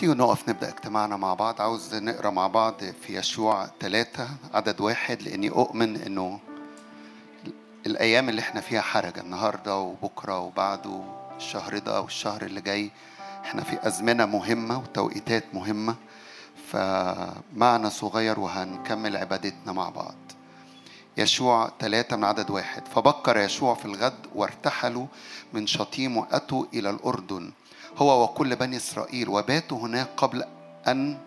تيجوا نقف نبدأ اجتماعنا مع بعض. عاوز نقرأ مع بعض في يشوع ثلاثة عدد واحد لأني أؤمن إنه الأيام اللي إحنا فيها حرج النهاردة وبكرة وبعده الشهر ده والشهر اللي جاي إحنا في أزمنة مهمة وتوقيتات مهمة. فمعنى صغير وهنكمل عبادتنا مع بعض. يشوع ثلاثة من عدد واحد. فبكر يشوع في الغد وارتحلوا من شطيم وأتوا إلى الأردن. هو وكل بني إسرائيل وباتوا هناك قبل أن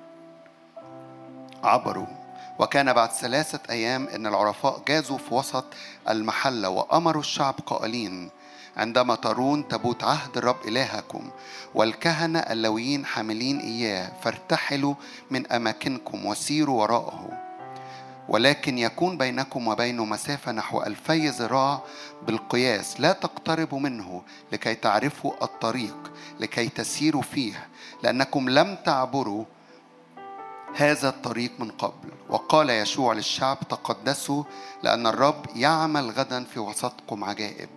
عبروا. وكان بعد ثلاثة أيام أن العرفاء جازوا في وسط المحلة وأمروا الشعب قائلين عندما ترون تابوت عهد الرب إلهكم والكهنة اللويين حاملين إياه فارتحلوا من أماكنكم وسيروا وراءه. ولكن يكون بينكم وبينه مسافة نحو ألفي ذراع بالقياس لا تقتربوا منه لكي تعرفوا الطريق لكي تسيروا فيه لأنكم لم تعبروا هذا الطريق من قبل. وقال يشوع للشعب تقدسوا لأن الرب يعمل غدا في وسطكم عجائب.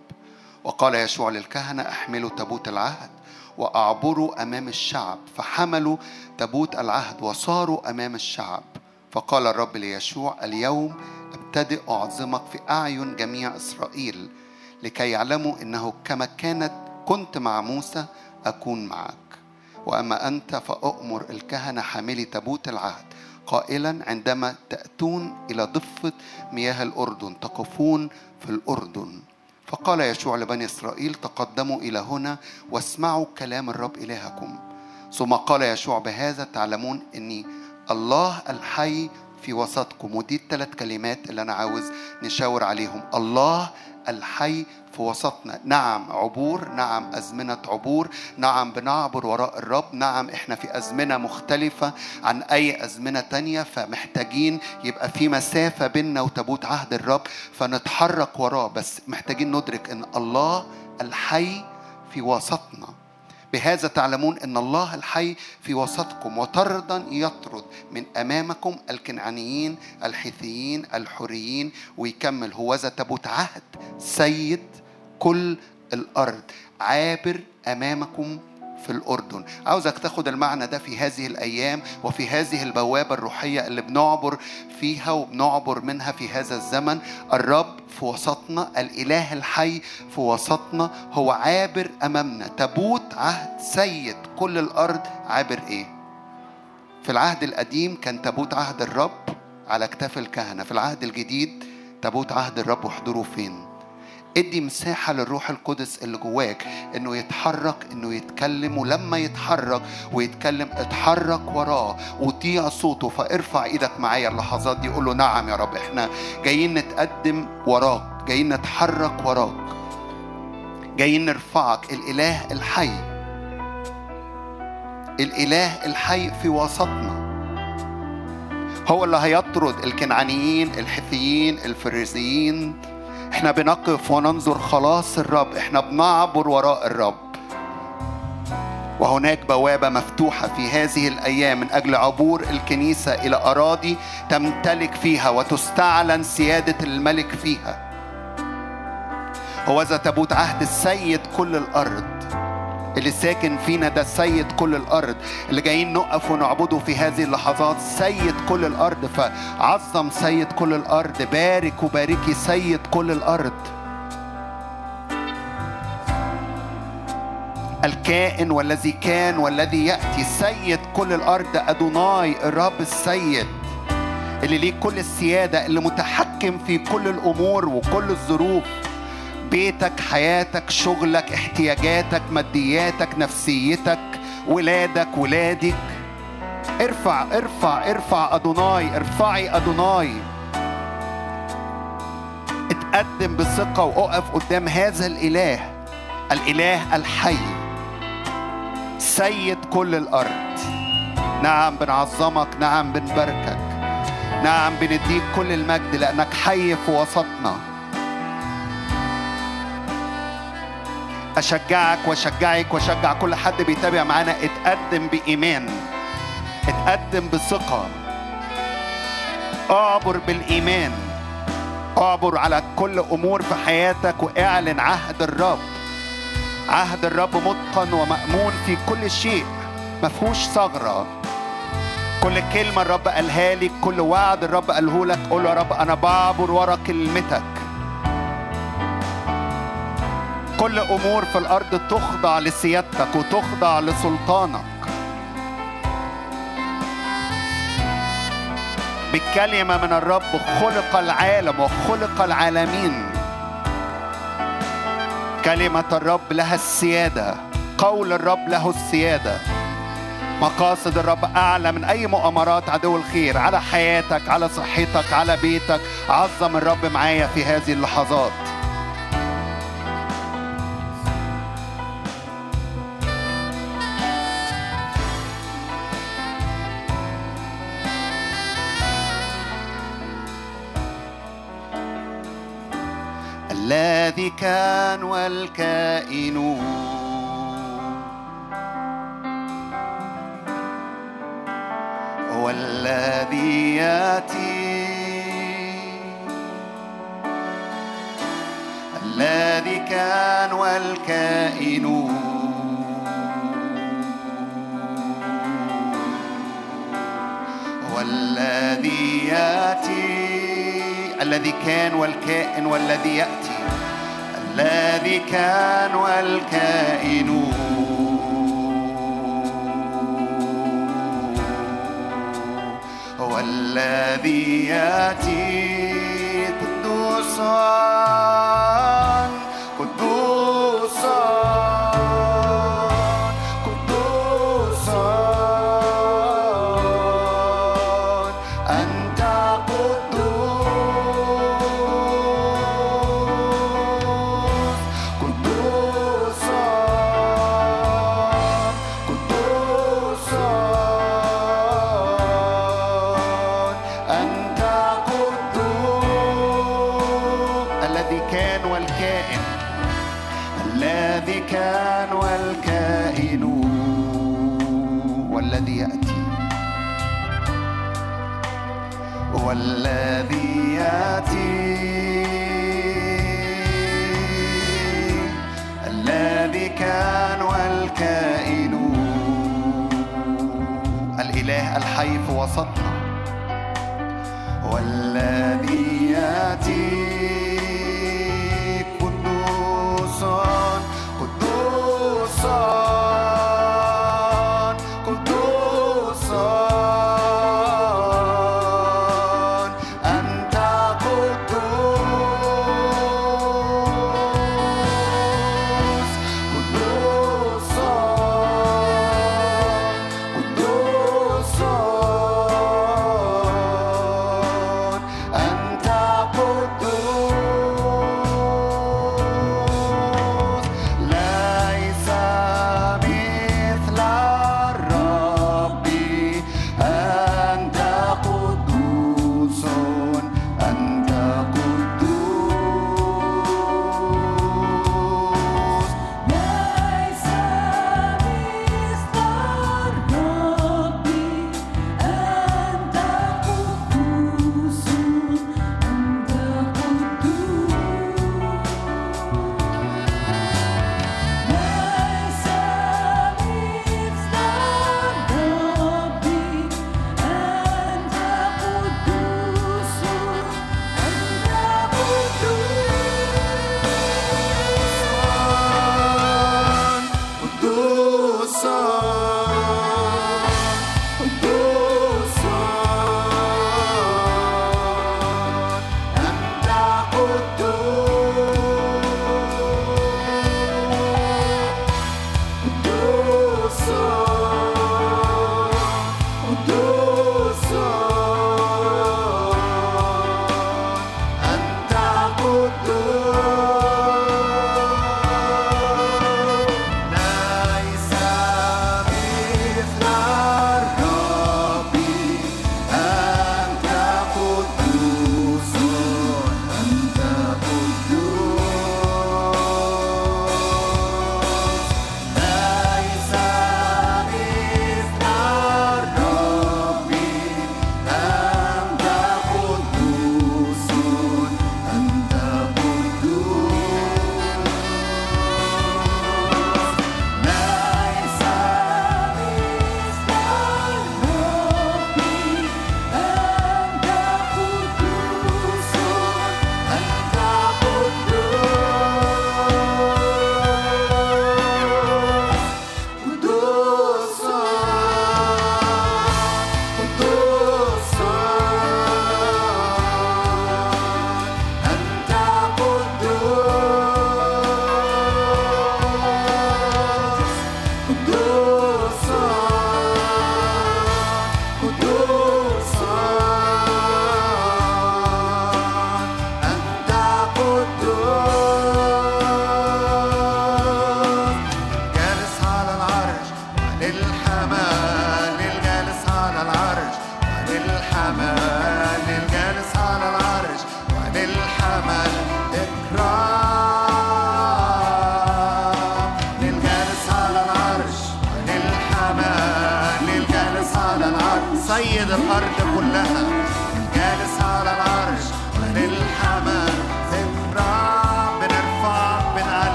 وقال يشوع للكهنة أحملوا تابوت العهد وأعبروا أمام الشعب. فحملوا تابوت العهد وصاروا أمام الشعب. فقال الرب ليشوع اليوم ابتدئ أعظمك في أعين جميع إسرائيل لكي يعلموا أنه كما كانت كنت مع موسى أكون معك. وأما أنت فأؤمر الكهنة حاملي تابوت العهد. قائلا عندما تأتون إلى ضفة مياه الأردن تقفون في الأردن. فقال يشوع لبني إسرائيل تقدموا إلى هنا واسمعوا كلام الرب إلهكم. ثم قال يشوع بهذا تعلمون أني الله الحي في وسطكم. ودي الثلاث كلمات اللي أنا عاوز نشاور عليهم. الله الحي في وسطنا. نعم عبور نعم أزمنة عبور نعم بنعبر وراء الرب. نعم إحنا في أزمنة مختلفة عن أي أزمنة تانية فمحتاجين يبقى في مسافة بيننا وتابوت عهد الرب فنتحرك وراه. بس محتاجين ندرك أن الله الحي في وسطنا. بهذا تعلمون إن الله الحي في وسطكم وطردا يطرد من أمامكم الكنعانيين الحيثيين الحريين ويكمل هوذا تابوت عهد سيد كل الأرض عابر أمامكم في الأردن. عاوزك تاخد المعنى ده في هذه الأيام وفي هذه البوابة الروحية اللي بنعبر فيها وبنعبر منها في هذا الزمن. الرب في وسطنا الإله الحي في وسطنا هو عابر أمامنا. تابوت عهد سيد كل الأرض. عابر إيه؟ في العهد القديم كان تابوت عهد الرب على اكتاف الكهنة. في العهد الجديد تابوت عهد الرب وحضوره فين؟ ادي مساحة للروح القدس اللي جواك إنه يتحرك إنه يتكلم ولما يتحرك ويتكلم اتحرك وراه وطيع صوته فارفع إيدك معايا اللحظات دي قول له نعم يا رب إحنا جايين نتقدم وراك جايين نتحرك وراك جايين نرفعك الإله الحي الإله الحي في وسطنا هو اللي هيطرد الكنعانيين الحثيين الفريزيين إحنا بنقف وننظر خلاص الرب إحنا بنعبر وراء الرب. وهناك بوابة مفتوحة في هذه الأيام من أجل عبور الكنيسة إلى أراضي تمتلك فيها وتستعلن سيادة الملك فيها. هو تابوت عهد السيد كل الأرض. اللي ساكن فينا ده سيد كل الأرض اللي جايين نقف ونعبده في هذه اللحظات سيد كل الأرض فعظم سيد كل الأرض بارك وباركي سيد كل الأرض. الكائن والذي كان والذي يأتي سيد كل الأرض أدوناي الرب السيد اللي ليه كل السيادة اللي متحكم في كل الأمور وكل الظروف. بيتك حياتك شغلك احتياجاتك مادياتك نفسيتك ولادك ولادك. ارفع ارفع ارفع أدوناي ارفعي أدوناي. اتقدم بثقة وأقف قدام هذا الإله الإله الحي. سيد كل الأرض. نعم بنعظمك نعم بنباركك. نعم بنديك كل المجد لأنك حي في وسطنا. أشجعك وأشجعك وأشجع كل حد بيتابع معانا. اتقدم بإيمان. اتقدم بثقة. اعبر بالإيمان. اعبر على كل أمور في حياتك واعلن عهد الرب. عهد الرب متقن ومأمون في كل شيء. ما فيهوش ثغرة. كل كلمة الرب قالها لك كل وعد الرب قاله لك قول يا رب أنا بعبر ورا كلمتك. كل أمور في الأرض تخضع لسيادتك وتخضع لسلطانك. بالكلمة من الرب خلق العالم وخلق العالمين. كلمة الرب لها السيادة قول الرب له السيادة. مقاصد الرب أعلى من أي مؤامرات عدو الخير على حياتك على صحتك على بيتك. عظم الرب معايا في هذه اللحظات. كان والكائن هو الذي ياتي. الذي كان والكائن هو الذي ياتي. الذي كان والكائن والذي يأتي. الذي كان والكائن. هو الذي يأتي قدوسا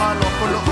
palo con los.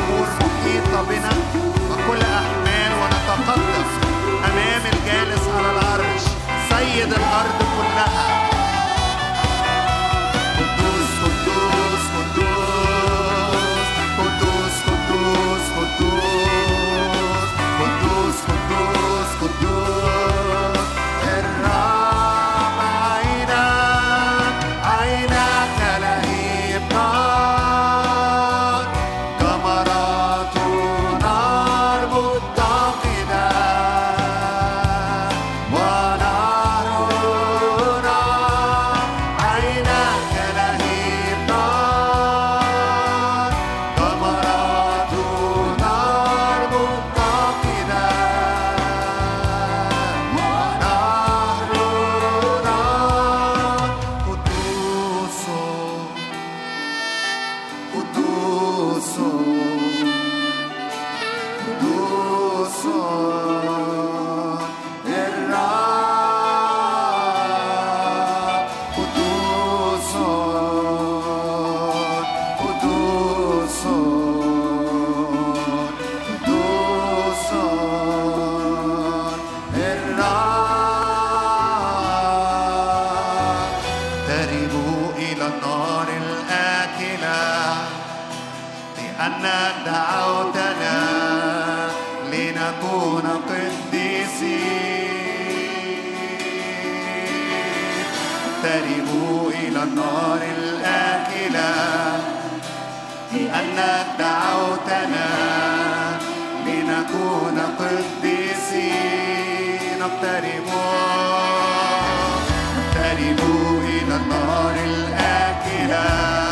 دعوتنا لنكون قديسين. اقتربوا اقتربوا إلى النار الآكلة.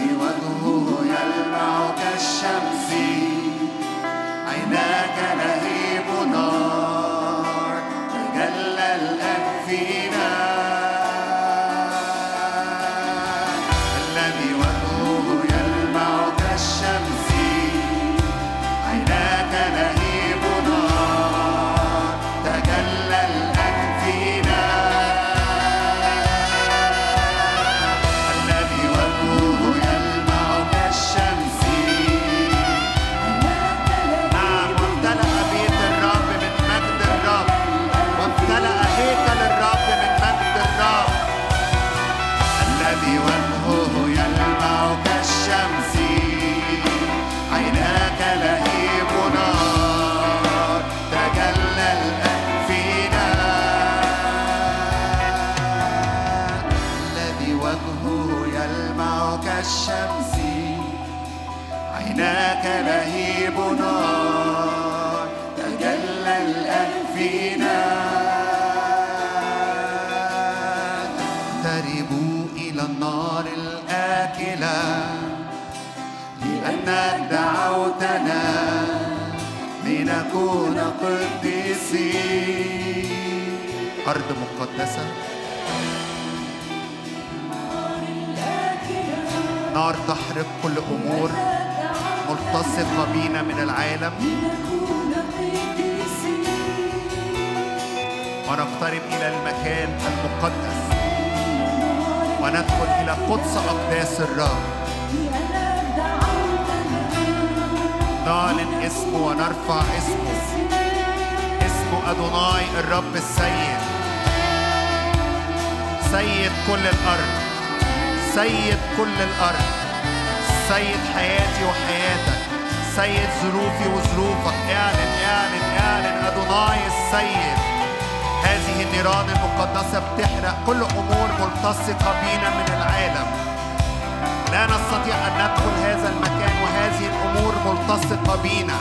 وجهه يلمع كالشمس عيناك لنكون قديسين أرض مقدسة. نار تحرق كل أمور. ملتصقة بينا من العالم. ونقترب إلى المكان المقدس. وندخل إلى قدس أقداس الرب. نعلن اسمه ونرفع اسمه. اسمه أدوناي الرب السيد. سيد كل الأرض. سيد كل الأرض. سيد حياتي وحياتك. سيد ظروفي وظروفك. اعلن اعلن اعلن أدوناي السيد. هذه النيران المقدسة بتحرق كل أمور ملتصقة بينا من العالم. لا نستطيع أن ندخل هذا المكان وهذه الأمور ملتصقة بينا.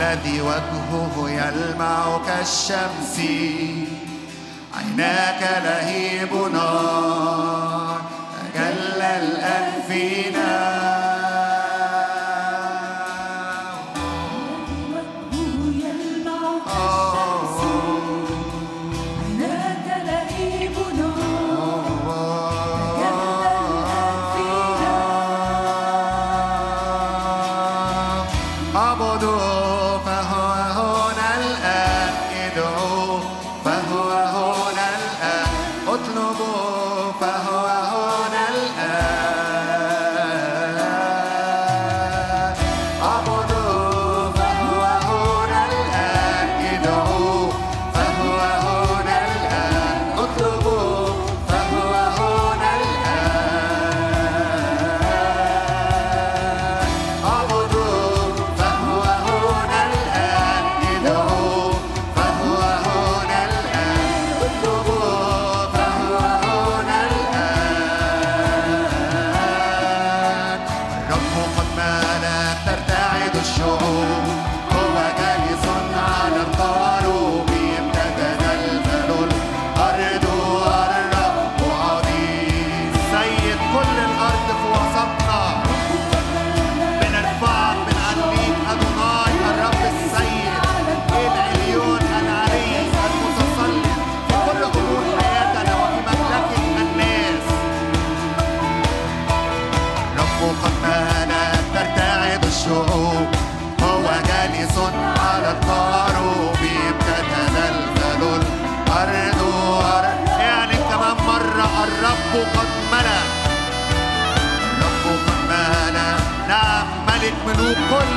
الذي عيناك لهيب نار ملوك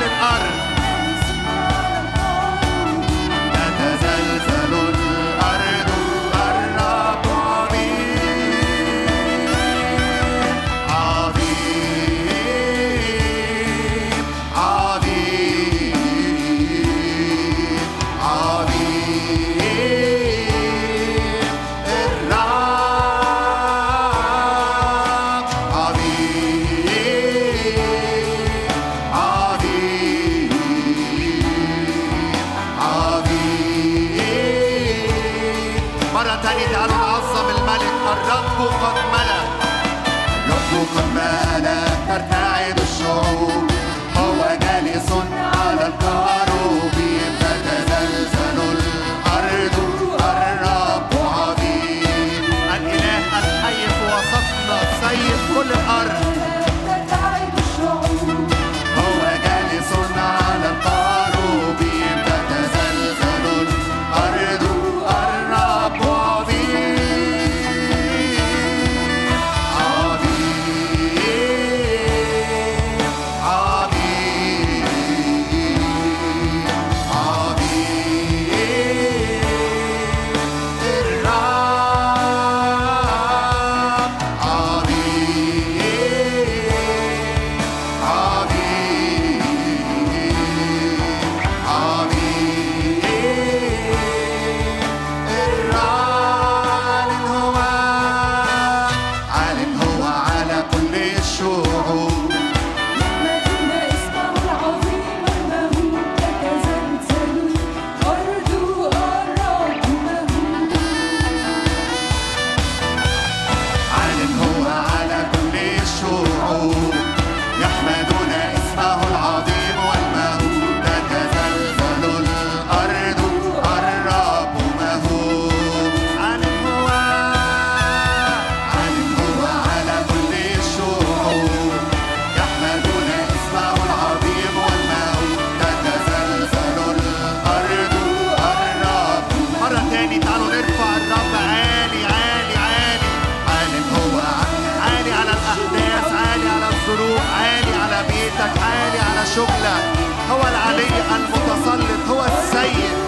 شغلك هو العلي المتسلط هو السيد.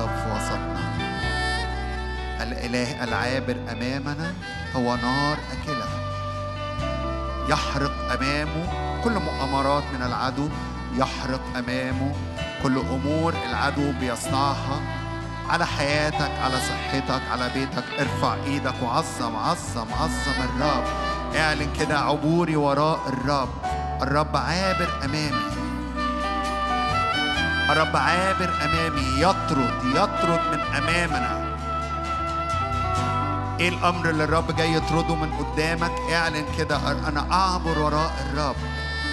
الرب في وسطنا. الإله العابر أمامنا هو نار أكلة. يحرق أمامه كل مؤامرات من العدو. يحرق أمامه كل أمور العدو بيصنعها. على حياتك على صحتك على بيتك. ارفع إيدك وعظم عظم عظم الرب. اعلن كده عبوري وراء الرب. الرب عابر أمامي. الرب عابر أمامي يطرد يطرد من أمامنا. إيه الأمر اللي الرب جاي يطرده من قدامك؟ اعلن كده أنا أعبر وراء الرب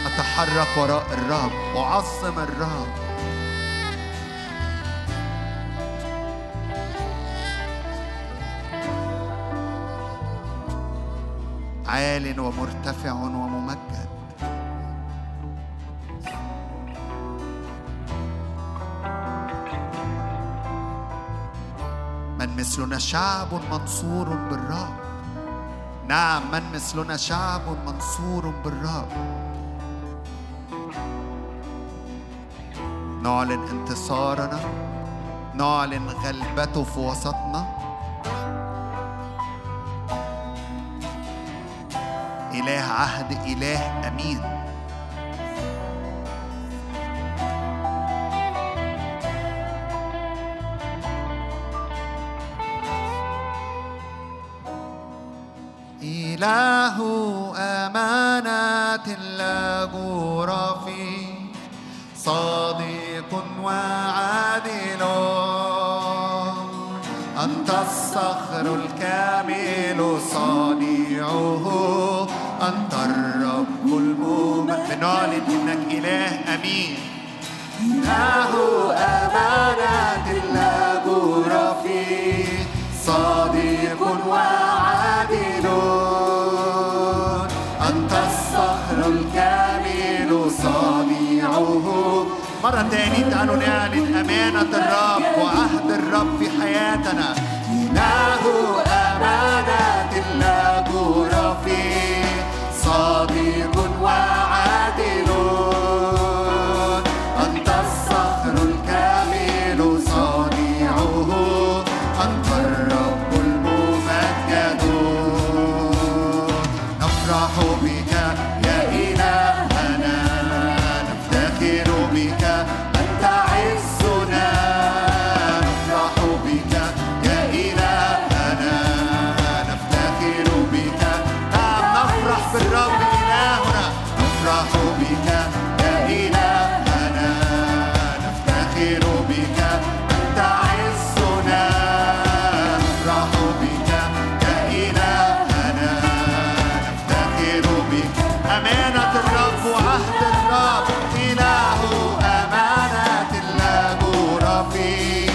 أتحرك وراء الرب أعظم الرب. عال ومرتفع وممجد. مثلنا شعب منصور بالرب. نعم من مثلنا شعب منصور بالرب. نعلن انتصارنا. نعلن غلبته في وسطنا. إله عهد إله أمين. إله أمانة لا في صادق وعادل. أنت الصخر الكامل صانعه. أنت الرب المؤمن. بنعلن إنك إله أمين. إله أمانة لا فيه صادق وعادل. مرة تاني تعالوا نعلن أمانة الرب وعهد الرب في حياتنا. إله me.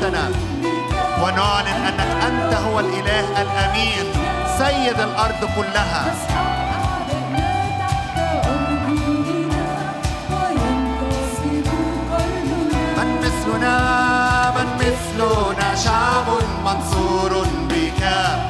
حياتنا ونعلن أنك أنت هو الإله الأمين سيد الأرض كلها. من مثلنا من مثلنا شعب منصور بك.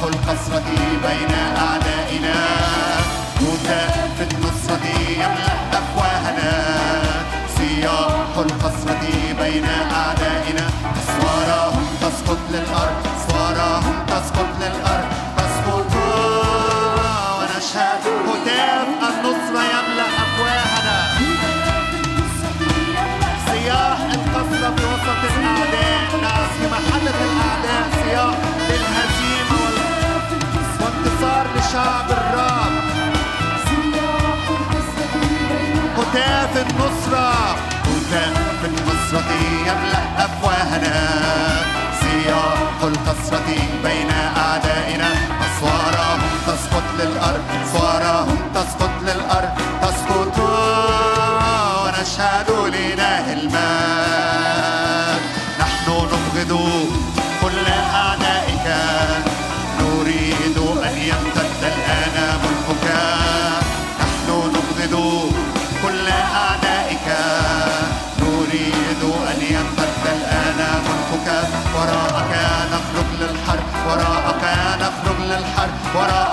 مفتاح الحسرة بين أعدائنا نداء في النصرة يملأ أفواهنا سياح الحسرة بين أعدائنا أسوارهم تسقط للأرض أسوارهم تسقط للأرض. يملأ أفواهنا. سياح الكسرة بين أعدائنا. أسوارهم تسقط للأرض. 过来。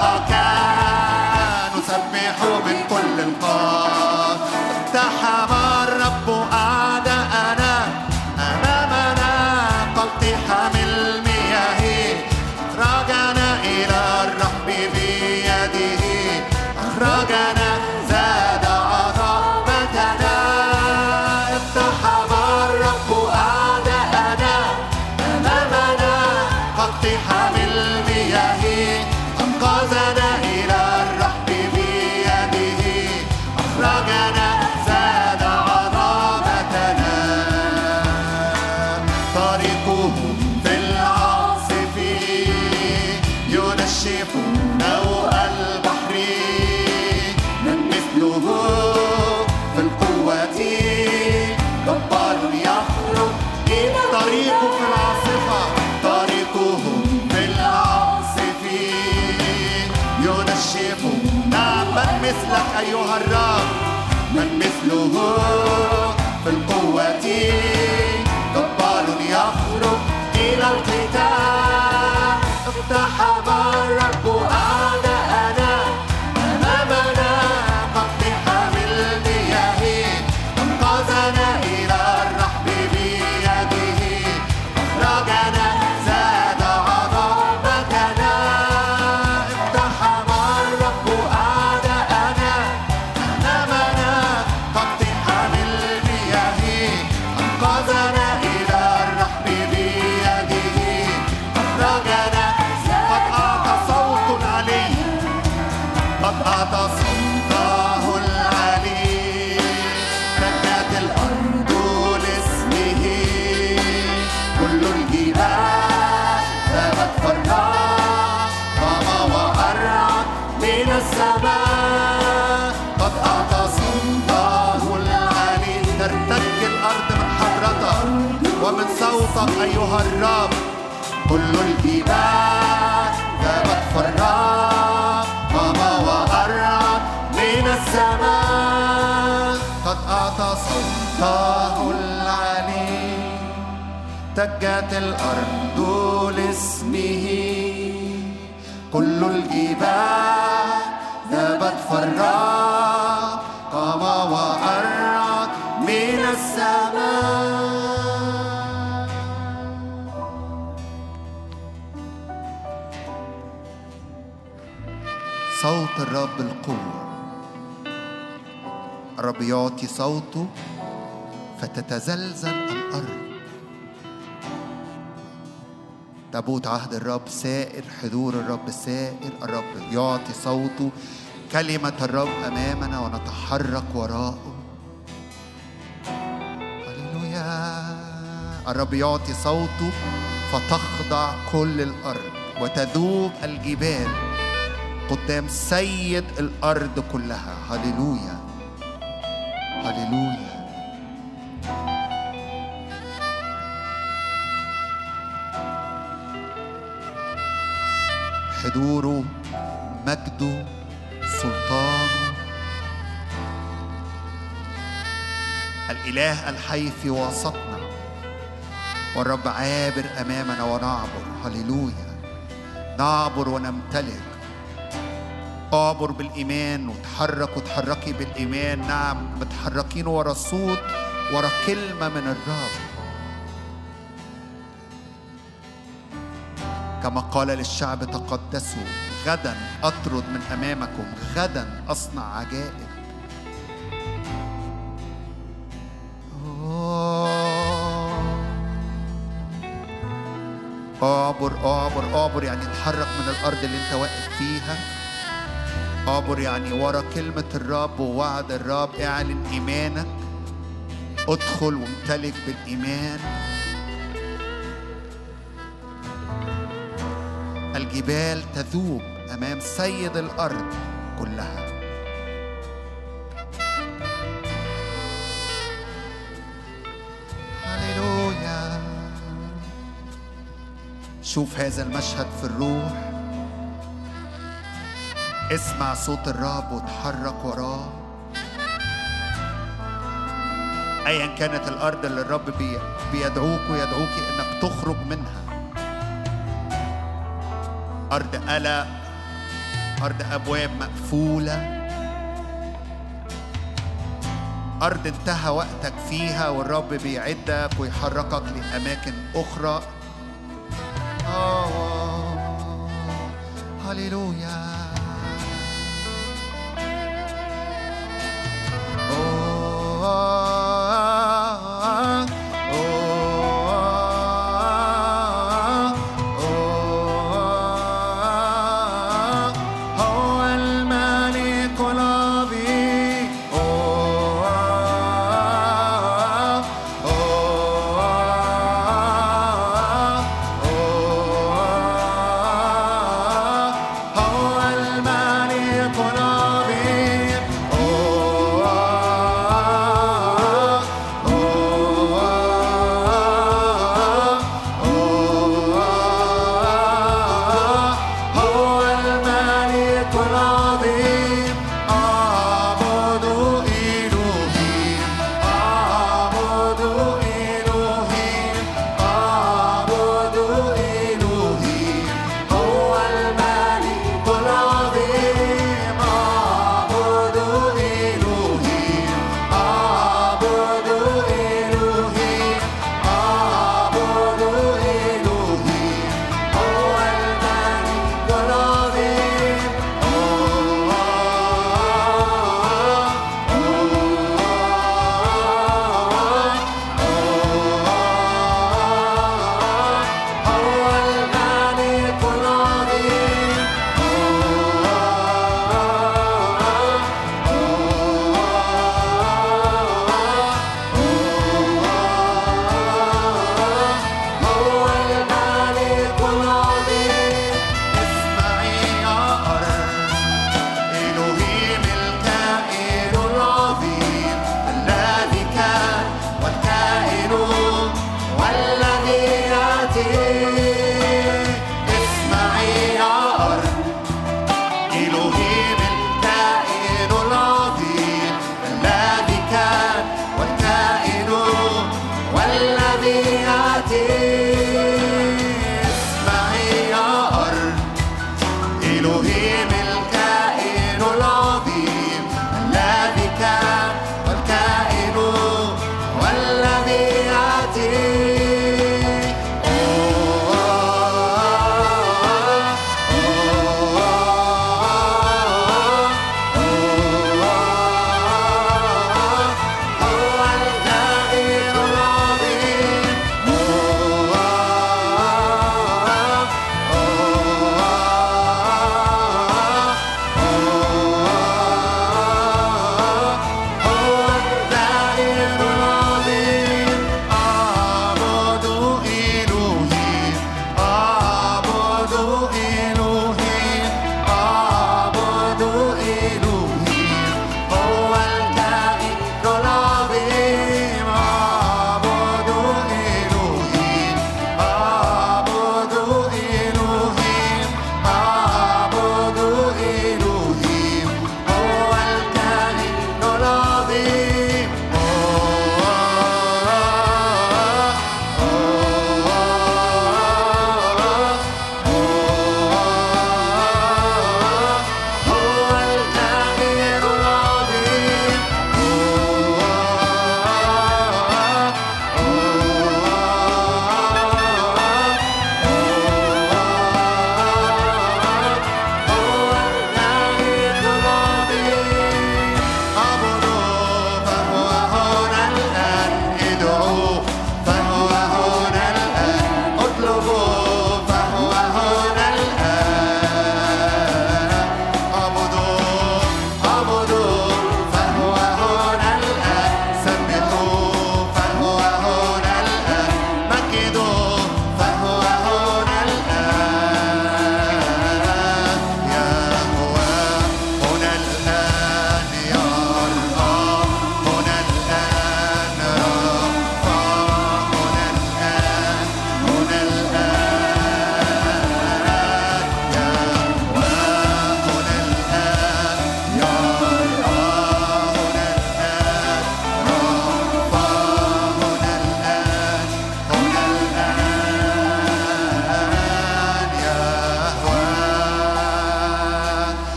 أيها الرب من مثله في القوة جبار يخرج إلى القتال. اقتحم أعطى سلطانه العلي تجت الأرض لاسمه. كل الجبال ذهبت فرح قام وأرعد من السماء. صوت الرب القوة. الرب يعطي صوته فتتزلزل الأرض. تابوت عهد الرب سائر حضور الرب سائر. الرب يعطي صوته كلمة الرب أمامنا ونتحرك وراءه. هللويا. الرب يعطي صوته فتخضع كل الأرض وتذوب الجبال قدام سيد الأرض كلها. هللويا. هللويا حضوره مجده سلطانه. الإله الحي في وسطنا. والرب عابر أمامنا ونعبر. هللويا. نعبر ونمتلك. اعبر بالإيمان وتحرك وتحركي بالإيمان. نعم متحركين ورا صوت ورا كلمة من الرب. كما قال للشعب تقدسوا غدا أطرد من أمامكم غدا أصنع عجائب. اعبر اعبر اعبر يعني اتحرك من الأرض اللي انت واقف فيها. اعبر يعني ورا كلمة الرب ووعد الرب اعلن إيمانك. ادخل وامتلك بالإيمان. الجبال تذوب أمام سيد الأرض كلها. هللويا. شوف هذا المشهد في الروح. اسمع صوت الرب وتحرك وراه. ايا كانت الأرض اللي الرب بي بيدعوك ويدعوك إنك تخرج منها. أرض قلق أرض أبواب مقفولة. أرض انتهى وقتك فيها والرب بيعدك ويحركك لأماكن أخرى.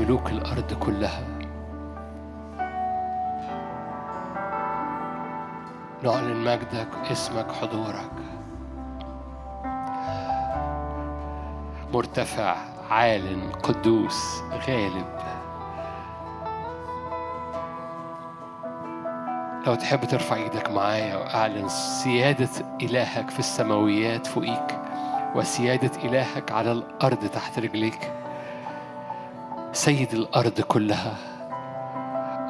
ملوك الأرض كلها. نعلن مجدك اسمك حضورك. مرتفع عال قدوس غالب. لو تحب ترفع إيدك معايا وأعلن سيادة إلهك في السماويات فوقيك وسيادة إلهك على الأرض تحت رجليك. سيد الأرض كلها.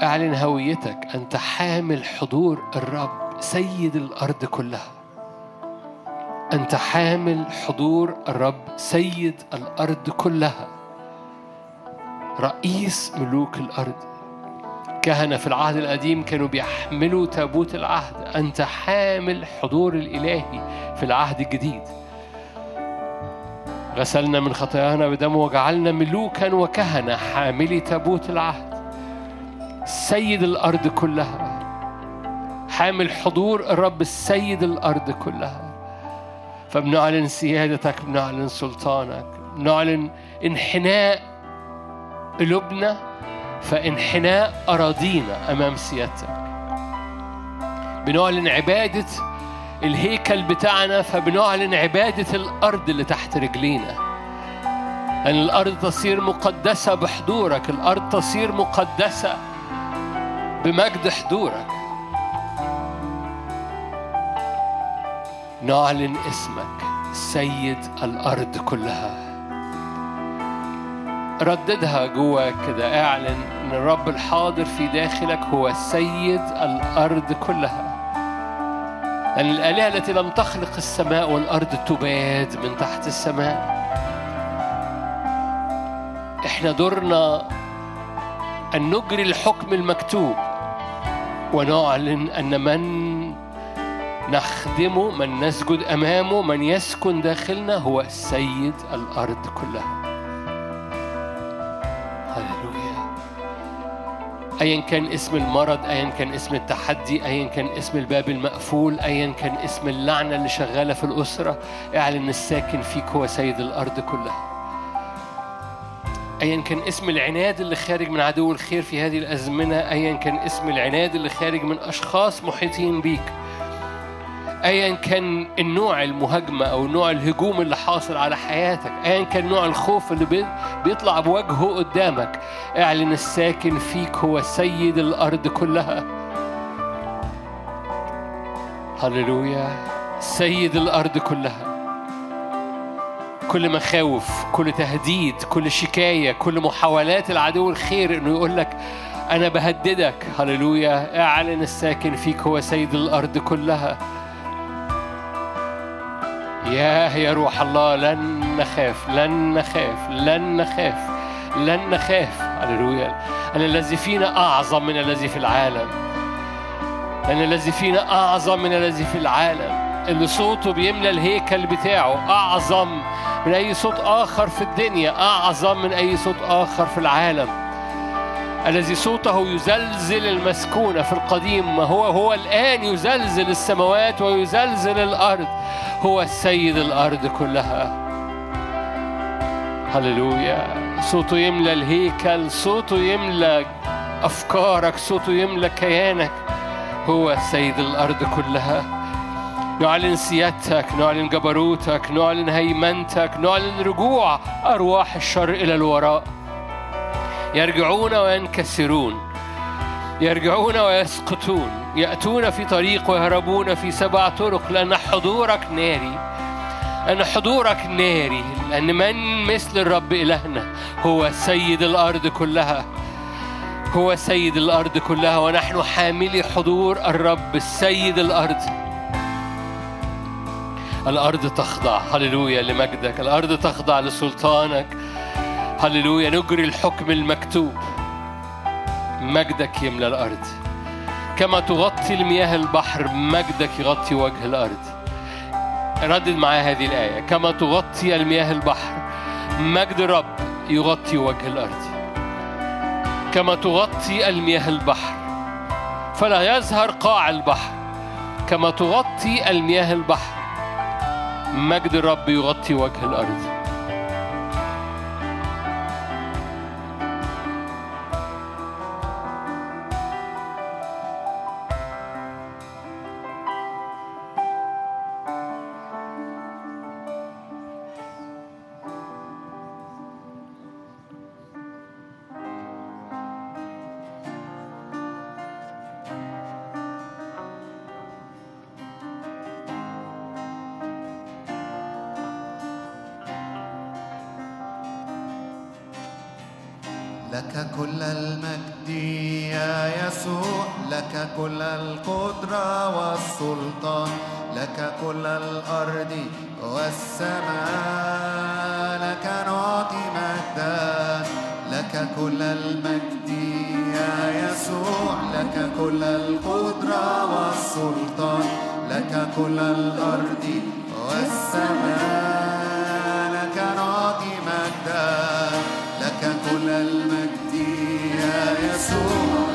أعلن هويتك أنت حامل حضور الرب سيد الأرض كلها. أنت حامل حضور الرب سيد الأرض كلها. رئيس ملوك الأرض. كهنة في العهد القديم كانوا بيحملوا تابوت العهد. أنت حامل حضور الإلهي في العهد الجديد. غسلنا من خطايانا بدمه وجعلنا ملوكا وكهنة حاملي تابوت العهد. سيد الأرض كلها. حامل حضور الرب السيد الأرض كلها. فبنعلن سيادتك بنعلن سلطانك بنعلن انحناء قلوبنا فانحناء أراضينا أمام سيادتك. بنعلن عبادة الهيكل بتاعنا فبنعلن عبادة الأرض اللي تحت رجلينا. أن الأرض تصير مقدسة بحضورك الأرض تصير مقدسة بمجد حضورك. نعلن اسمك سيد الأرض كلها. رددها جواك كده اعلن إن الرب الحاضر في داخلك هو سيد الأرض كلها. لأن الالهه التي لم تخلق السماء والأرض تباد من تحت السماء. إحنا دورنا أن نجري الحكم المكتوب ونعلن أن من نخدمه من نسجد أمامه من يسكن داخلنا هو سيد الأرض كلها. ايا كان اسم المرض ايا كان اسم التحدي ايا كان اسم الباب المقفول ايا كان اسم اللعنة اللي شغالة في الأسرة اعلن الساكن فيك هو سيد الأرض كلها. ايا كان اسم العناد اللي خارج من عدو الخير في هذه الأزمنة ايا كان اسم العناد اللي خارج من أشخاص محيطين بيك. ايا كان النوع المهاجمة أو نوع الهجوم اللي حاصل على حياتك ايا كان نوع الخوف اللي بيطلع بوجهه قدامك أعلن الساكن فيك هو سيد الأرض كلها. هللويا سيد الأرض كلها. كل مخاوف كل تهديد كل شكاية كل محاولات العدو الخير إنه يقول لك أنا بهددك. هللويا أعلن الساكن فيك هو سيد الأرض كلها. ياه يا روح الله لن نخاف لن نخاف لن نخاف لن نخاف. هللويا. أن الذي فينا أعظم من الذي في العالم. أن الذي فينا أعظم من الذي في العالم. اللي صوته بيملى الهيكل بتاعه أعظم من أي صوت آخر في الدنيا أعظم من أي صوت آخر في العالم. الذي صوته يزلزل المسكونة في القديم ما هو؟ هو الآن يزلزل السماوات ويزلزل الأرض. هو السيد الأرض كلها. هللويا. صوته يملى الهيكل صوته يملى أفكارك صوته يملى كيانك. هو سيد الأرض كلها. نعلن سيادتك نعلن جبروتك نعلن هيمنتك نعلن رجوع أرواح الشر إلى الوراء. يرجعون وينكسرون يرجعون ويسقطون يأتون في طريق ويهربون في سبع طرق. لأن حضورك ناري أن حضورك ناري لأن من مثل الرب إلهنا هو سيد الأرض كلها هو سيد الأرض كلها ونحن حاملي حضور الرب السيد الأرض. الأرض تخضع هللويا لمجدك. الأرض تخضع لسلطانك. هللويا نجري الحكم المكتوب. مجدك يملى الأرض. كما تغطي المياه البحر مجدك يغطي وجه الأرض. ردد معايا هذه الآية. كما تغطي المياه البحر مجد الرب يغطي وجه الأرض. كما تغطي المياه البحر فلا يظهر قاع البحر. كما تغطي المياه البحر مجد الرب يغطي وجه الأرض. لك كل القدرة والسلطان لك كل الأرض والسماء لك نعطي مجدا لك كل المجد يا يسوع لك كل القدرة والسلطان لك كل الأرض والسماء لك نعطي مجدا لك كل المجد يا يسوع.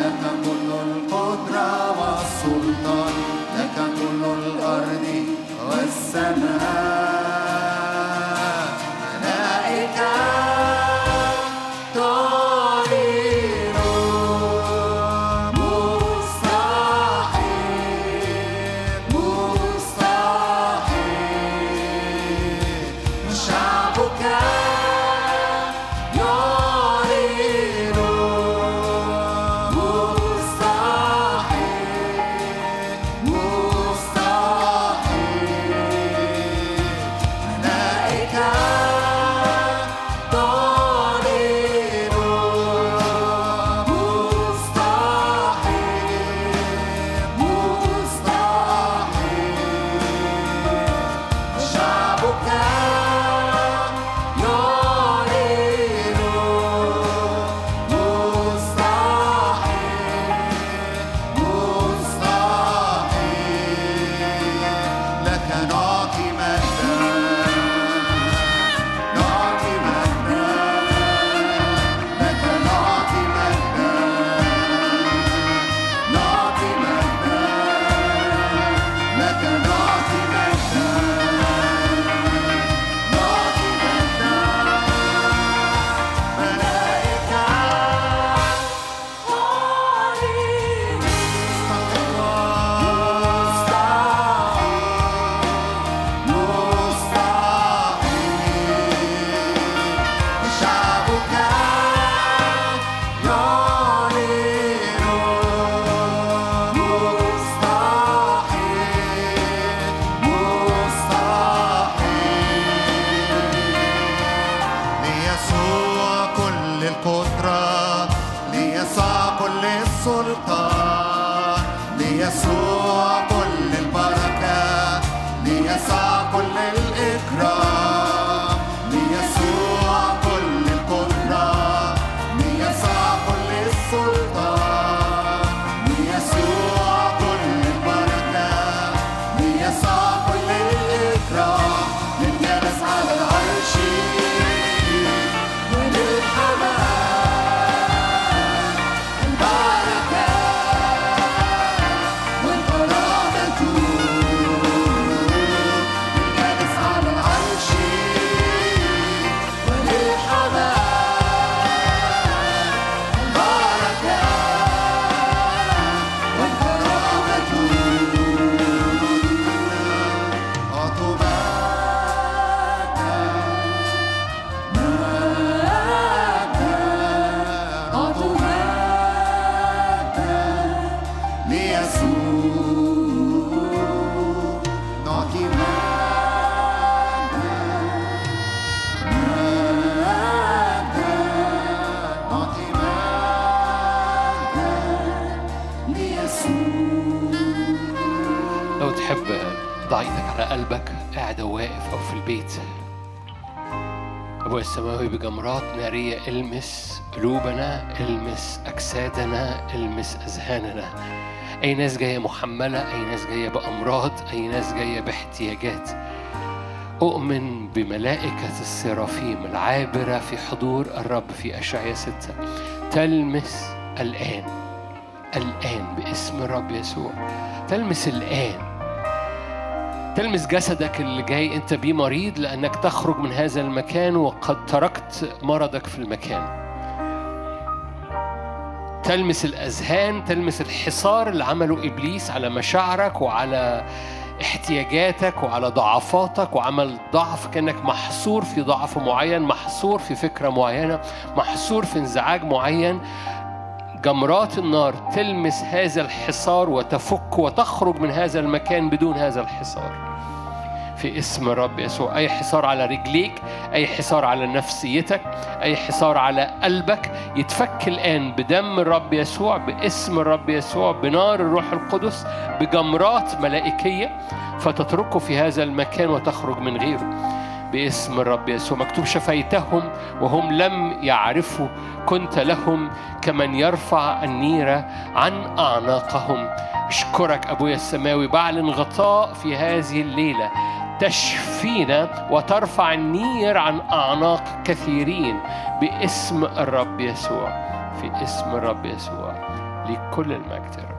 لو تحب ضع إيدك على قلبك قاعد أو واقف أو في البيت. أبويا السماوي بجمرات نارية إلمس قلوبنا إلمس أجسادنا إلمس أذهاننا. أي ناس جاية محملة أي ناس جاية بأمراض أي ناس جاية باحتياجات. أؤمن بملائكة السرافيم العابرة في حضور الرب في أشعياء ستة. تلمس الآن الآن باسم الرب يسوع. تلمس الآن تلمس جسدك اللي جاي انت بيه مريض لأنك تخرج من هذا المكان وقد تركت مرضك في المكان. تلمس الأذهان تلمس الحصار اللي عمله إبليس على مشاعرك وعلى احتياجاتك وعلى ضعفاتك وعمل ضعف كأنك محصور في ضعف معين محصور في فكرة معينة محصور في انزعاج معين. جمرات النار تلمس هذا الحصار وتفك وتخرج من هذا المكان بدون هذا الحصار. في اسم الرب يسوع أي حصار على رجليك أي حصار على نفسيتك أي حصار على قلبك يتفك الآن بدم الرب يسوع باسم الرب يسوع بنار الروح القدس بجمرات ملائكية فتتركه في هذا المكان وتخرج من غيره. باسم الرب يسوع. مكتوب شفيتهم وهم لم يعرفوا. كنت لهم كمن يرفع النيرة عن أعناقهم. أشكرك أبويا السماوي. بعلن غطاء في هذه الليلة تشفينا وترفع النير عن أعناق كثيرين باسم الرب يسوع. في اسم الرب يسوع لكل المجد